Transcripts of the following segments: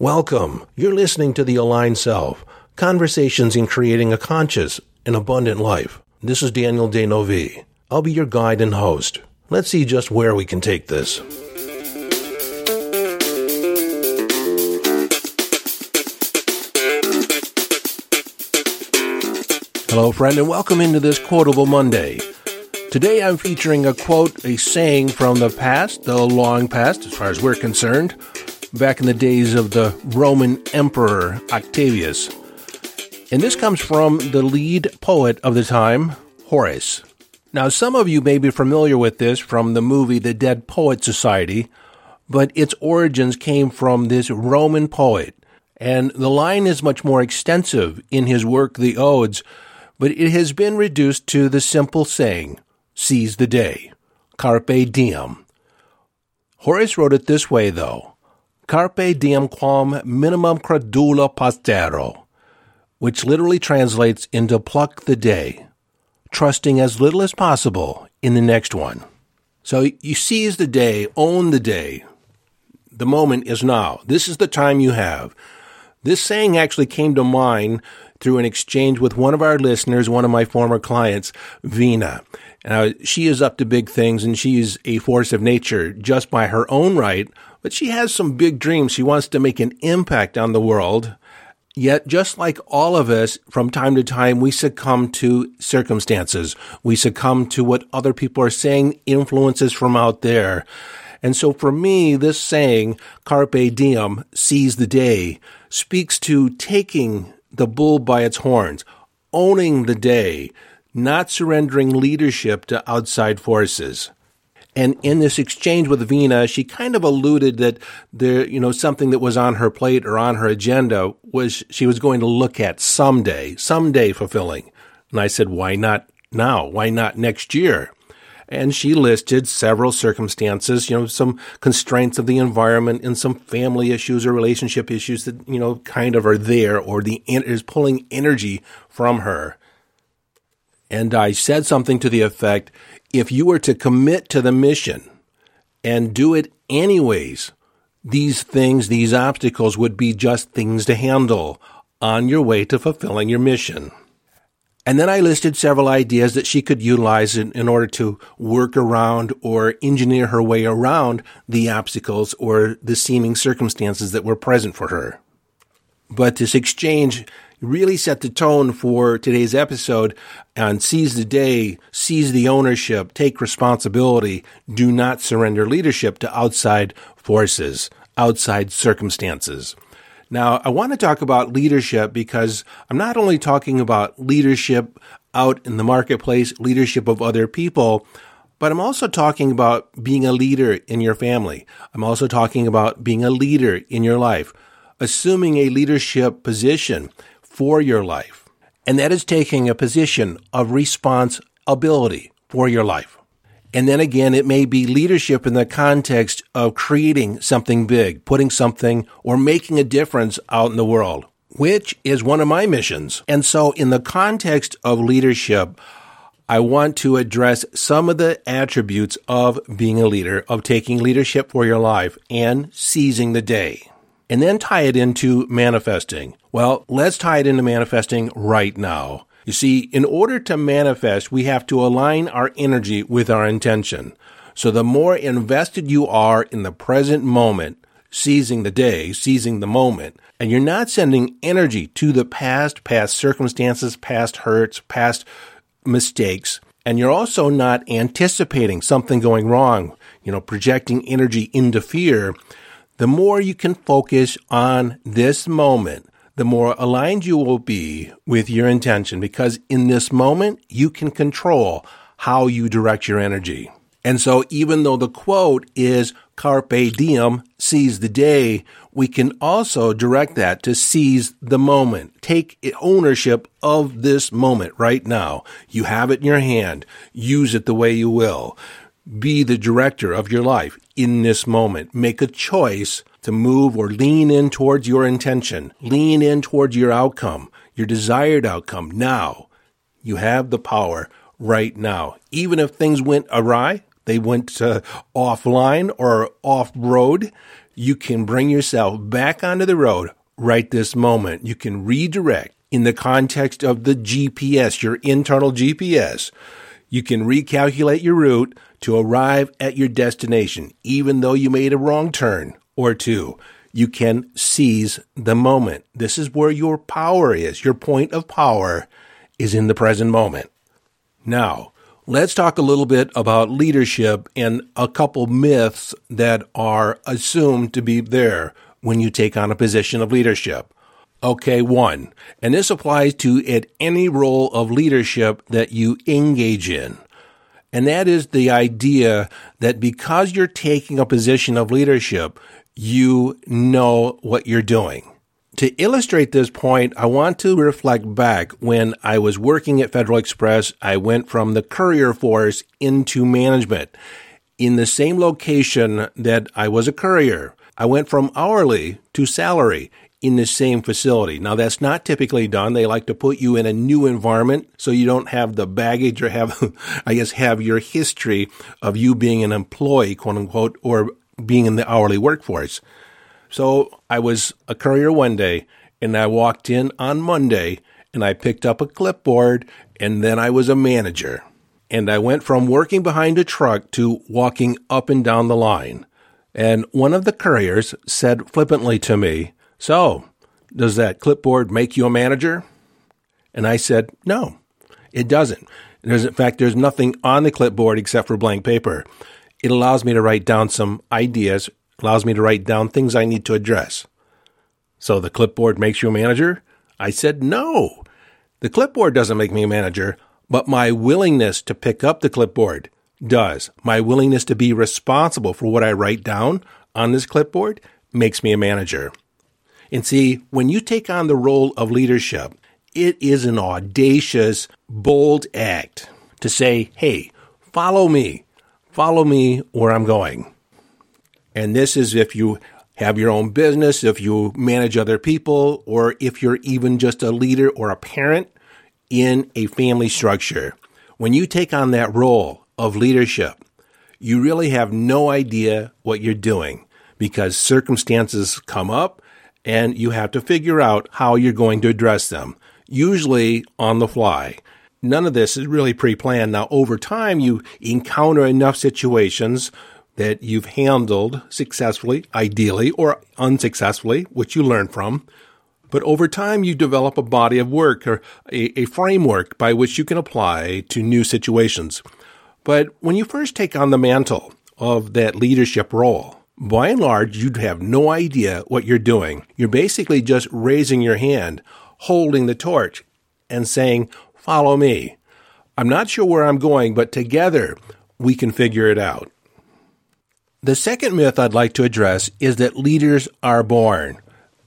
Welcome. You're listening to The Aligned Self Conversations in Creating a Conscious and Abundant Life. This is Daniel D'Neuville. I'll be your guide and host. Let's see just where we can take this. Hello, friend, and welcome into this Quotable Monday. Today I'm featuring a quote, a saying from the past, the long past, as far as we're concerned, back in the days of the Roman Emperor Octavius. And this comes from the lead poet of the time, Horace. Now, some of you may be familiar with this from the movie The Dead Poet Society, but its origins came from this Roman poet. And the line is much more extensive in his work, The Odes, but it has been reduced to the simple saying, seize the day. Carpe diem. Horace wrote it this way, though. Carpe diem quam minimum credula postero, which literally translates into pluck the day, trusting as little as possible in the next one. So you seize the day, own the day. The moment is now. This is the time you have. This saying actually came to mind through an exchange with one of our listeners, one of my former clients, Vina. Now, she is up to big things and she's a force of nature just by her own right, but she has some big dreams. She wants to make an impact on the world. Yet, just like all of us, from time to time, we succumb to circumstances. We succumb to what other people are saying, influences from out there. And so for me, this saying, carpe diem, seize the day, speaks to taking the bull by its horns, owning the day, not surrendering leadership to outside forces. And in this exchange with Vina, she kind of alluded that there, you know, something that was on her plate or on her agenda was she was going to look at someday, someday fulfilling. And I said, why not now? Why not next year? And she listed several circumstances, you know, some constraints of the environment and some family issues or relationship issues that, you know, kind of are there or the is pulling energy from her. And I said something to the effect, if you were to commit to the mission and do it anyways, these things, these obstacles would be just things to handle on your way to fulfilling your mission. And then I listed several ideas that she could utilize in, in, order to work around or engineer her way around the obstacles or the seeming circumstances that were present for her. But this exchange really set the tone for today's episode on seize the day, seize the ownership, take responsibility, do not surrender leadership to outside forces, outside circumstances. Now, I want to talk about leadership because I'm not only talking about leadership out in the marketplace, leadership of other people, but I'm also talking about being a leader in your family. I'm also talking about being a leader in your life, assuming a leadership position for your life. And that is taking a position of responsibility for your life. And then again, it may be leadership in the context of creating something big, putting something or making a difference out in the world, which is one of my missions. And so in the context of leadership, I want to address some of the attributes of being a leader, of taking leadership for your life and seizing the day. And then tie it into manifesting. Well, let's tie it into manifesting right now. You see, in order to manifest, we have to align our energy with our intention. So the more invested you are in the present moment, seizing the day, seizing the moment, and you're not sending energy to the past, past circumstances, past hurts, past mistakes, and you're also not anticipating something going wrong, you know, projecting energy into fear, the more you can focus on this moment, the more aligned you will be with your intention because in this moment, you can control how you direct your energy. And so even though the quote is carpe diem, seize the day, we can also direct that to seize the moment. Take ownership of this moment right now. You have it in your hand. Use it the way you will. Be the director of your life in this moment. Make a choice to move or lean in towards your intention, lean in towards your outcome, your desired outcome now. You have the power right now. Even if things went awry, they went uh, offline or off road, you can bring yourself back onto the road right this moment. You can redirect in the context of the GPS, your internal GPS. You can recalculate your route to arrive at your destination, even though you made a wrong turn or two. You can seize the moment. This is where your power is. Your point of power is in the present moment. Now, let's talk a little bit about leadership and a couple myths that are assumed to be there when you take on a position of leadership. Okay, one, and this applies to at any role of leadership that you engage in. And that is the idea that because you're taking a position of leadership, you know what you're doing. To illustrate this point, I want to reflect back when I was working at Federal Express. I went from the courier force into management in the same location that I was a courier. I went from hourly to salary in the same facility. Now that's not typically done. They like to put you in a new environment so you don't have the baggage or have, I guess, have your history of you being an employee, quote unquote, or being in the hourly workforce. So I was a courier one day and I walked in on Monday and I picked up a clipboard and then I was a manager. And I went from working behind a truck to walking up and down the line. And one of the couriers said flippantly to me, so, does that clipboard make you a manager? And I said, No, it doesn't. There's, in fact, there's nothing on the clipboard except for blank paper. It allows me to write down some ideas, allows me to write down things I need to address. So the clipboard makes you a manager? I said, No. The clipboard doesn't make me a manager, but my willingness to pick up the clipboard does. My willingness to be responsible for what I write down on this clipboard makes me a manager. And see, when you take on the role of leadership, it is an audacious, bold act to say, hey, follow me, follow me where I'm going. And this is if you have your own business, if you manage other people, or if you're even just a leader or a parent in a family structure. When you take on that role of leadership, you really have no idea what you're doing because circumstances come up and you have to figure out how you're going to address them, usually on the fly. None of this is really pre planned. Now, over time, you encounter enough situations that you've handled successfully, ideally, or unsuccessfully, which you learn from. But over time, you develop a body of work or a, a, framework by which you can apply to new situations. But when you first take on the mantle of that leadership role, by and large, you'd have no idea what you're doing. You're basically just raising your hand, holding the torch, and saying, Follow me. I'm not sure where I'm going, but together we can figure it out. The second myth I'd like to address is that leaders are born.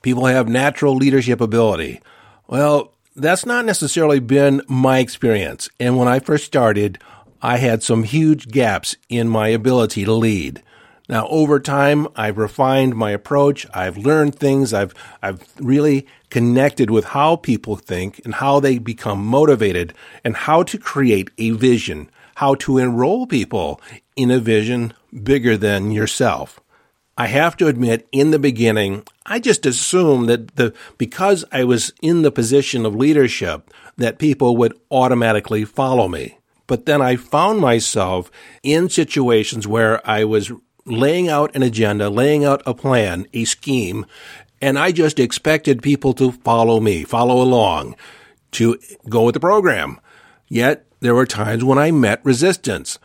People have natural leadership ability. Well, that's not necessarily been my experience. And when I first started, I had some huge gaps in my ability to lead. Now, over time, I've refined my approach. I've learned things. I've, I've really connected with how people think and how they become motivated and how to create a vision, how to enroll people in a vision bigger than yourself. I have to admit, in the beginning, I just assumed that the, because I was in the position of leadership, that people would automatically follow me. But then I found myself in situations where I was laying out an agenda, laying out a plan, a scheme, and I just expected people to follow me, follow along, to go with the program. Yet there were times when I met resistance.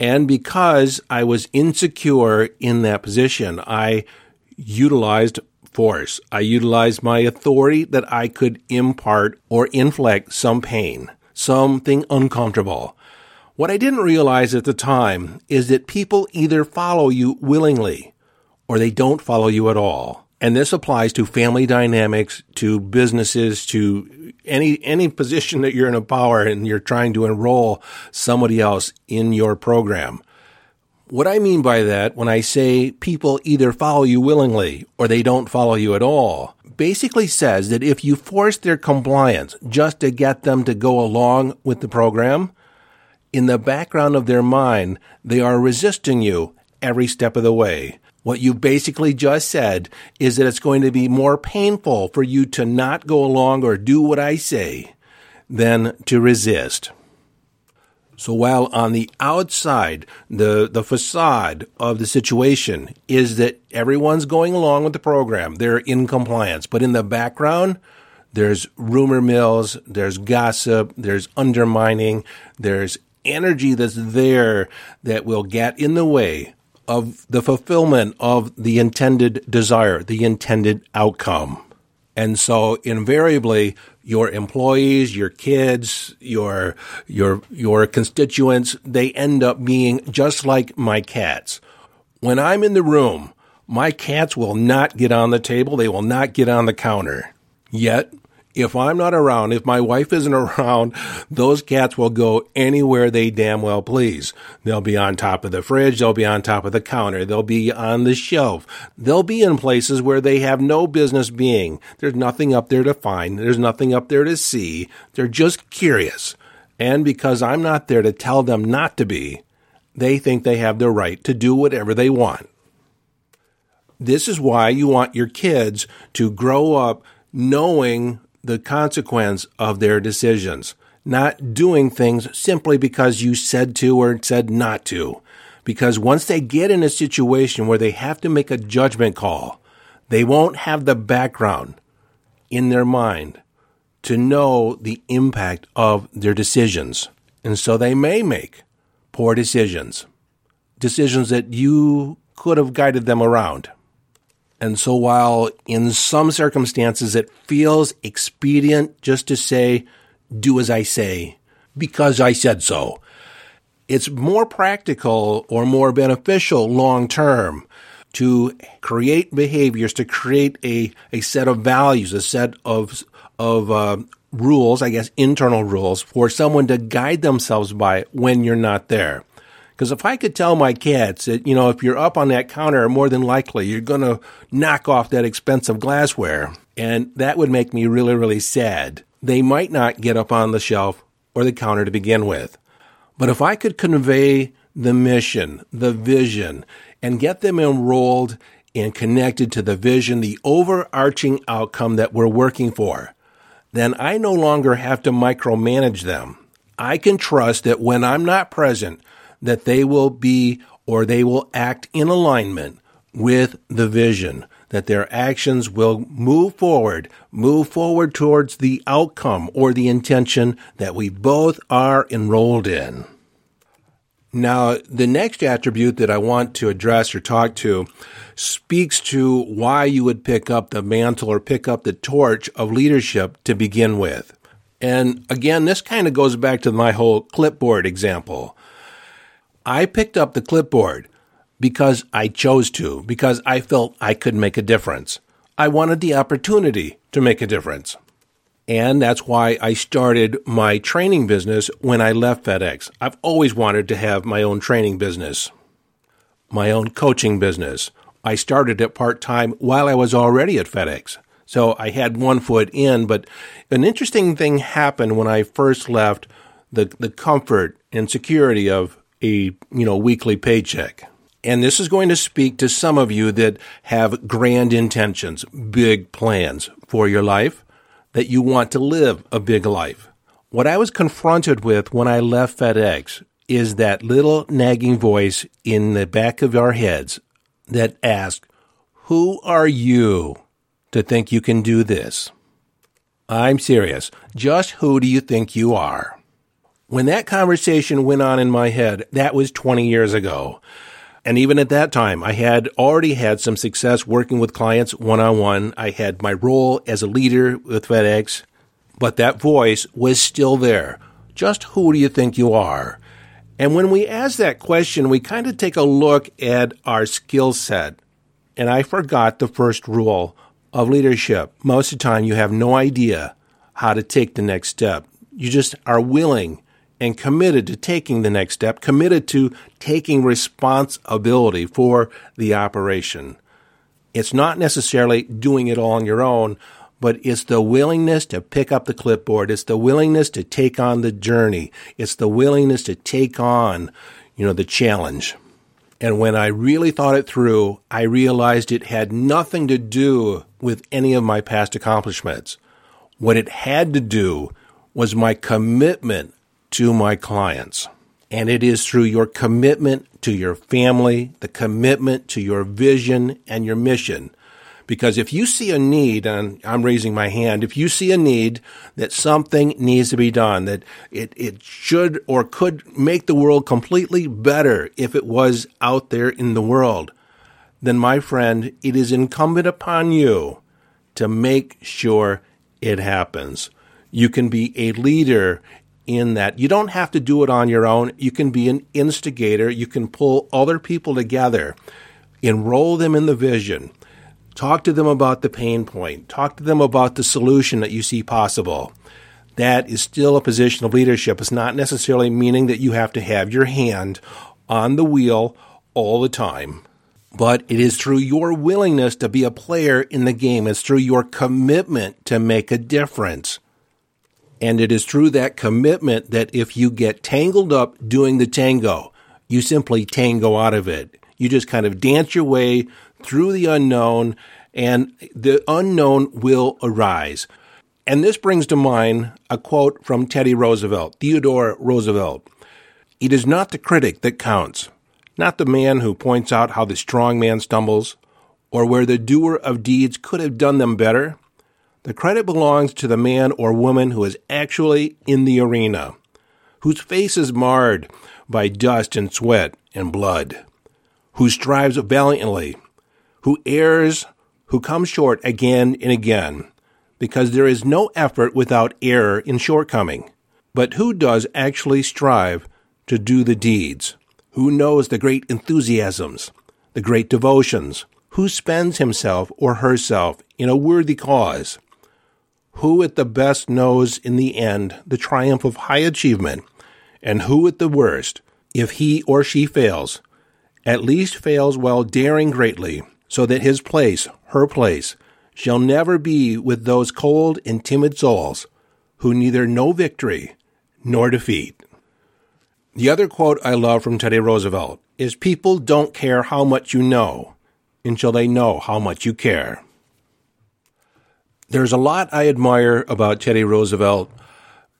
And because I was insecure in that position, I utilized force. I utilized my authority that I could impart or inflict some pain, something uncomfortable. What I didn't realize at the time is that people either follow you willingly or they don't follow you at all. And this applies to family dynamics, to businesses, to any, any position that you're in a power and you're trying to enroll somebody else in your program. What I mean by that when I say people either follow you willingly or they don't follow you at all basically says that if you force their compliance just to get them to go along with the program, in the background of their mind, they are resisting you every step of the way. What you basically just said is that it's going to be more painful for you to not go along or do what I say than to resist. So while on the outside, the, the facade of the situation is that everyone's going along with the program, they're in compliance, but in the background, there's rumor mills, there's gossip, there's undermining, there's energy that's there that will get in the way of the fulfillment of the intended desire, the intended outcome. And so invariably, your employees, your kids, your, your, your constituents, they end up being just like my cats. When I'm in the room, my cats will not get on the table. They will not get on the counter. Yet if I'm not around, if my wife isn't around, those cats will go anywhere they damn well please. They'll be on top of the fridge. They'll be on top of the counter. They'll be on the shelf. They'll be in places where they have no business being. There's nothing up there to find. There's nothing up there to see. They're just curious. And because I'm not there to tell them not to be, they think they have the right to do whatever they want. This is why you want your kids to grow up knowing the consequence of their decisions, not doing things simply because you said to or said not to. Because once they get in a situation where they have to make a judgment call, they won't have the background in their mind to know the impact of their decisions. And so they may make poor decisions, decisions that you could have guided them around. And so while in some circumstances it feels expedient just to say, do as I say, because I said so, it's more practical or more beneficial long term to create behaviors, to create a, a set of values, a set of, of uh, rules, I guess, internal rules for someone to guide themselves by when you're not there. Because if I could tell my cats that, you know, if you're up on that counter, more than likely you're going to knock off that expensive glassware, and that would make me really, really sad. They might not get up on the shelf or the counter to begin with. But if I could convey the mission, the vision, and get them enrolled and connected to the vision, the overarching outcome that we're working for, then I no longer have to micromanage them. I can trust that when I'm not present, that they will be or they will act in alignment with the vision, that their actions will move forward, move forward towards the outcome or the intention that we both are enrolled in. Now, the next attribute that I want to address or talk to speaks to why you would pick up the mantle or pick up the torch of leadership to begin with. And again, this kind of goes back to my whole clipboard example. I picked up the clipboard because I chose to, because I felt I could make a difference. I wanted the opportunity to make a difference. And that's why I started my training business when I left FedEx. I've always wanted to have my own training business, my own coaching business. I started it part time while I was already at FedEx. So I had one foot in, but an interesting thing happened when I first left the, the comfort and security of a, you know, weekly paycheck. And this is going to speak to some of you that have grand intentions, big plans for your life, that you want to live a big life. What I was confronted with when I left FedEx is that little nagging voice in the back of our heads that asked, Who are you to think you can do this? I'm serious. Just who do you think you are? When that conversation went on in my head, that was 20 years ago. And even at that time, I had already had some success working with clients one on one. I had my role as a leader with FedEx, but that voice was still there. Just who do you think you are? And when we ask that question, we kind of take a look at our skill set. And I forgot the first rule of leadership. Most of the time, you have no idea how to take the next step. You just are willing and committed to taking the next step, committed to taking responsibility for the operation. It's not necessarily doing it all on your own, but it's the willingness to pick up the clipboard. It's the willingness to take on the journey. It's the willingness to take on, you know, the challenge. And when I really thought it through, I realized it had nothing to do with any of my past accomplishments. What it had to do was my commitment to my clients. And it is through your commitment to your family, the commitment to your vision and your mission. Because if you see a need, and I'm raising my hand, if you see a need that something needs to be done, that it, it should or could make the world completely better if it was out there in the world, then my friend, it is incumbent upon you to make sure it happens. You can be a leader in that you don't have to do it on your own. You can be an instigator. You can pull other people together, enroll them in the vision, talk to them about the pain point, talk to them about the solution that you see possible. That is still a position of leadership. It's not necessarily meaning that you have to have your hand on the wheel all the time. But it is through your willingness to be a player in the game. It's through your commitment to make a difference. And it is through that commitment that if you get tangled up doing the tango, you simply tango out of it. You just kind of dance your way through the unknown, and the unknown will arise. And this brings to mind a quote from Teddy Roosevelt, Theodore Roosevelt. It is not the critic that counts, not the man who points out how the strong man stumbles, or where the doer of deeds could have done them better. The credit belongs to the man or woman who is actually in the arena, whose face is marred by dust and sweat and blood, who strives valiantly, who errs, who comes short again and again, because there is no effort without error and shortcoming. But who does actually strive to do the deeds? Who knows the great enthusiasms, the great devotions? Who spends himself or herself in a worthy cause? Who at the best knows in the end the triumph of high achievement, and who at the worst, if he or she fails, at least fails while daring greatly, so that his place, her place, shall never be with those cold and timid souls who neither know victory nor defeat. The other quote I love from Teddy Roosevelt is People don't care how much you know until they know how much you care. There's a lot I admire about Teddy Roosevelt.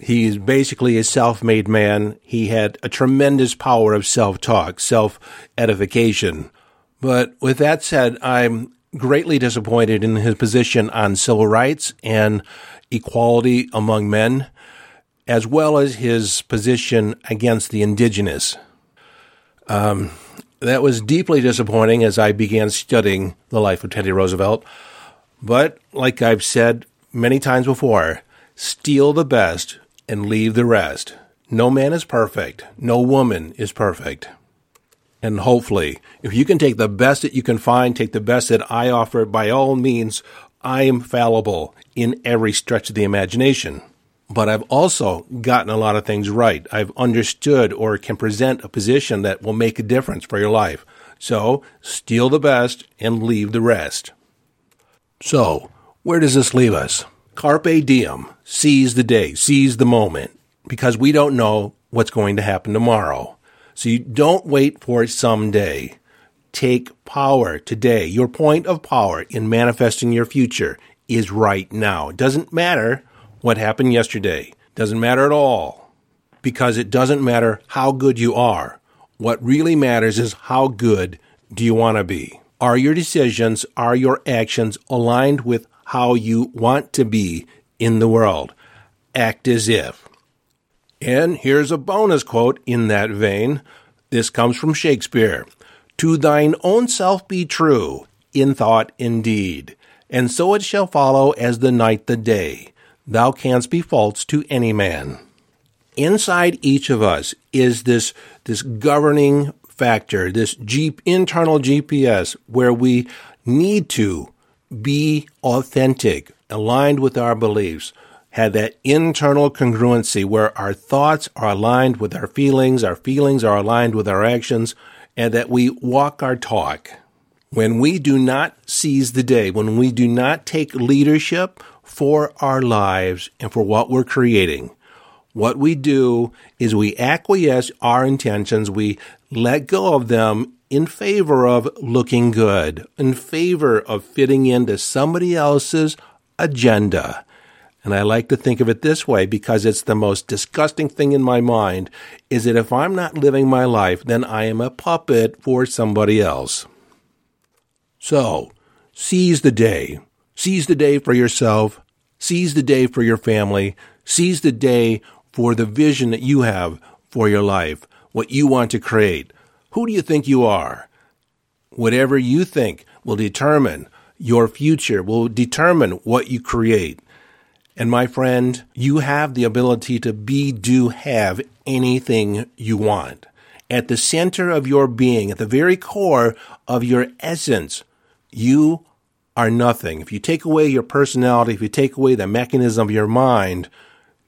He's basically a self made man. He had a tremendous power of self talk, self edification. But with that said, I'm greatly disappointed in his position on civil rights and equality among men, as well as his position against the indigenous. Um, that was deeply disappointing as I began studying the life of Teddy Roosevelt. But, like I've said many times before, steal the best and leave the rest. No man is perfect. No woman is perfect. And hopefully, if you can take the best that you can find, take the best that I offer, by all means, I am fallible in every stretch of the imagination. But I've also gotten a lot of things right. I've understood or can present a position that will make a difference for your life. So, steal the best and leave the rest. So, where does this leave us? Carpe diem, seize the day, seize the moment, because we don't know what's going to happen tomorrow. So you don't wait for someday. Take power today. Your point of power in manifesting your future is right now. It doesn't matter what happened yesterday. It Doesn't matter at all. Because it doesn't matter how good you are. What really matters is how good do you want to be. Are your decisions, are your actions aligned with how you want to be in the world? Act as if. And here's a bonus quote in that vein. This comes from Shakespeare. To thine own self be true, in thought indeed, and so it shall follow as the night the day. Thou canst be false to any man. Inside each of us is this, this governing factor, this G- internal GPS, where we need to be authentic, aligned with our beliefs, have that internal congruency where our thoughts are aligned with our feelings, our feelings are aligned with our actions, and that we walk our talk. When we do not seize the day, when we do not take leadership for our lives and for what we're creating, what we do is we acquiesce our intentions, we let go of them in favor of looking good, in favor of fitting into somebody else's agenda. And I like to think of it this way because it's the most disgusting thing in my mind is that if I'm not living my life, then I am a puppet for somebody else. So, seize the day. Seize the day for yourself. Seize the day for your family. Seize the day for the vision that you have for your life, what you want to create. Who do you think you are? Whatever you think will determine your future, will determine what you create. And my friend, you have the ability to be, do, have anything you want. At the center of your being, at the very core of your essence, you are nothing. If you take away your personality, if you take away the mechanism of your mind,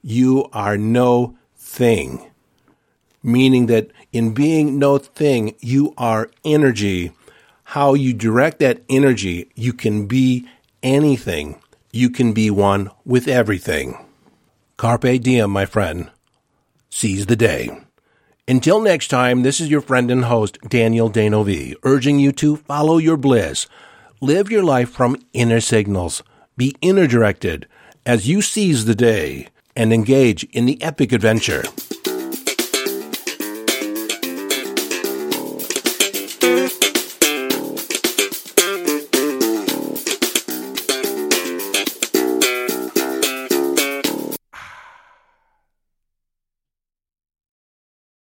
you are no thing. Meaning that in being no thing, you are energy. How you direct that energy, you can be anything. You can be one with everything. Carpe diem, my friend. Seize the day. Until next time, this is your friend and host, Daniel D'Neuville, urging you to follow your bliss. Live your life from inner signals. Be inner directed as you seize the day and engage in the epic adventure.